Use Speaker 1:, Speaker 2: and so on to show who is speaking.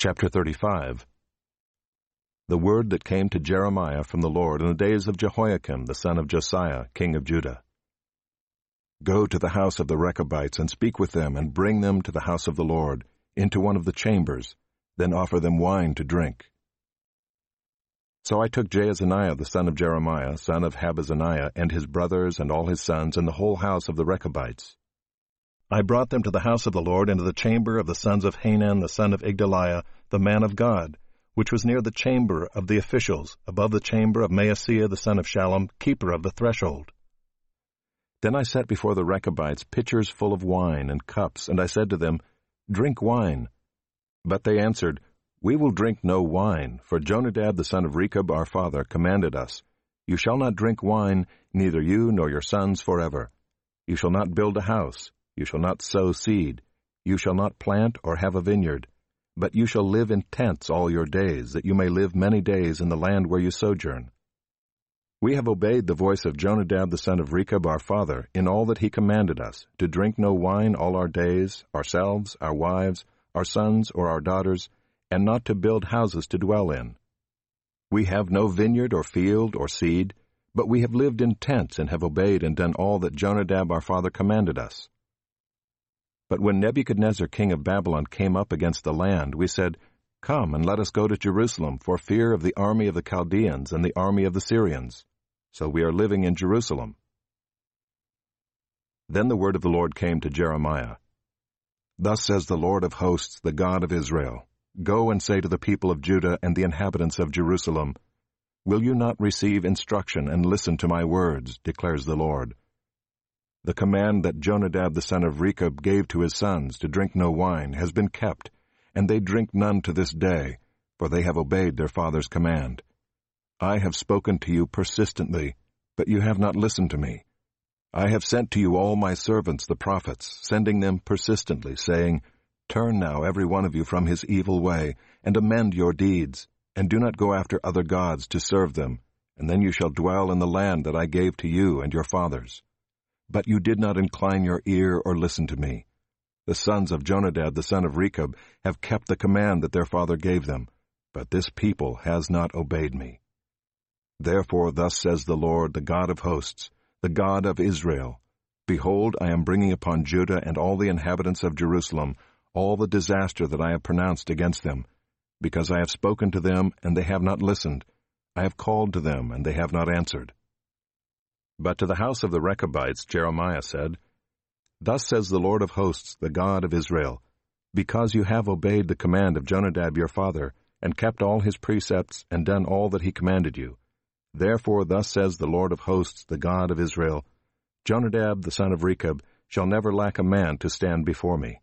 Speaker 1: Chapter 35 The word that came to Jeremiah from the Lord in the days of Jehoiakim the son of Josiah, king of Judah. Go to the house of the Rechabites and speak with them and bring them to the house of the Lord, into one of the chambers, then offer them wine to drink. So I took Jaazaniah the son of Jeremiah, son of Habazziniah, and his brothers and all his sons, and the whole house of the Rechabites. I brought them to the house of the Lord into the chamber of the sons of Hanan the son of Igdaliah, the man of God, which was near the chamber of the officials, above the chamber of Maaseiah the son of Shallum, keeper of the threshold. Then I set before the Rechabites pitchers full of wine and cups, and I said to them, Drink wine. But they answered, We will drink no wine, for Jonadab the son of Rechab our father commanded us, You shall not drink wine, neither you nor your sons forever. You shall not build a house, you shall not sow seed. You shall not plant or have a vineyard. But you shall live in tents all your days, that you may live many days in the land where you sojourn. We have obeyed the voice of Jonadab the son of Rechab our father in all that he commanded us, to drink no wine all our days, ourselves, our wives, our sons, or our daughters, and not to build houses to dwell in. We have no vineyard or field or seed, but we have lived in tents and have obeyed and done all that Jonadab our father commanded us. But when Nebuchadnezzar king of Babylon came up against the land, we said, Come and let us go to Jerusalem for fear of the army of the Chaldeans and the army of the Syrians. So we are living in Jerusalem. Then the word of the Lord came to Jeremiah. Thus says the Lord of hosts, the God of Israel, Go and say to the people of Judah and the inhabitants of Jerusalem, Will you not receive instruction and listen to my words, declares the Lord. The command that Jonadab the son of Rechab gave to his sons to drink no wine has been kept, and they drink none to this day, for they have obeyed their father's command. I have spoken to you persistently, but you have not listened to me. I have sent to you all my servants the prophets, sending them persistently, saying, Turn now every one of you from his evil way, and amend your deeds, and do not go after other gods to serve them, and then you shall dwell in the land that I gave to you and your fathers. But you did not incline your ear or listen to me. The sons of Jonadab the son of Rechab have kept the command that their father gave them, but this people has not obeyed me. Therefore thus says the Lord, the God of hosts, the God of Israel, Behold, I am bringing upon Judah and all the inhabitants of Jerusalem all the disaster that I have pronounced against them, because I have spoken to them and they have not listened. I have called to them and they have not answered. But to the house of the Rechabites Jeremiah said, Thus says the Lord of hosts, the God of Israel, Because you have obeyed the command of Jonadab your father, and kept all his precepts, and done all that he commanded you. Therefore thus says the Lord of hosts, the God of Israel, Jonadab the son of Rechab shall never lack a man to stand before me.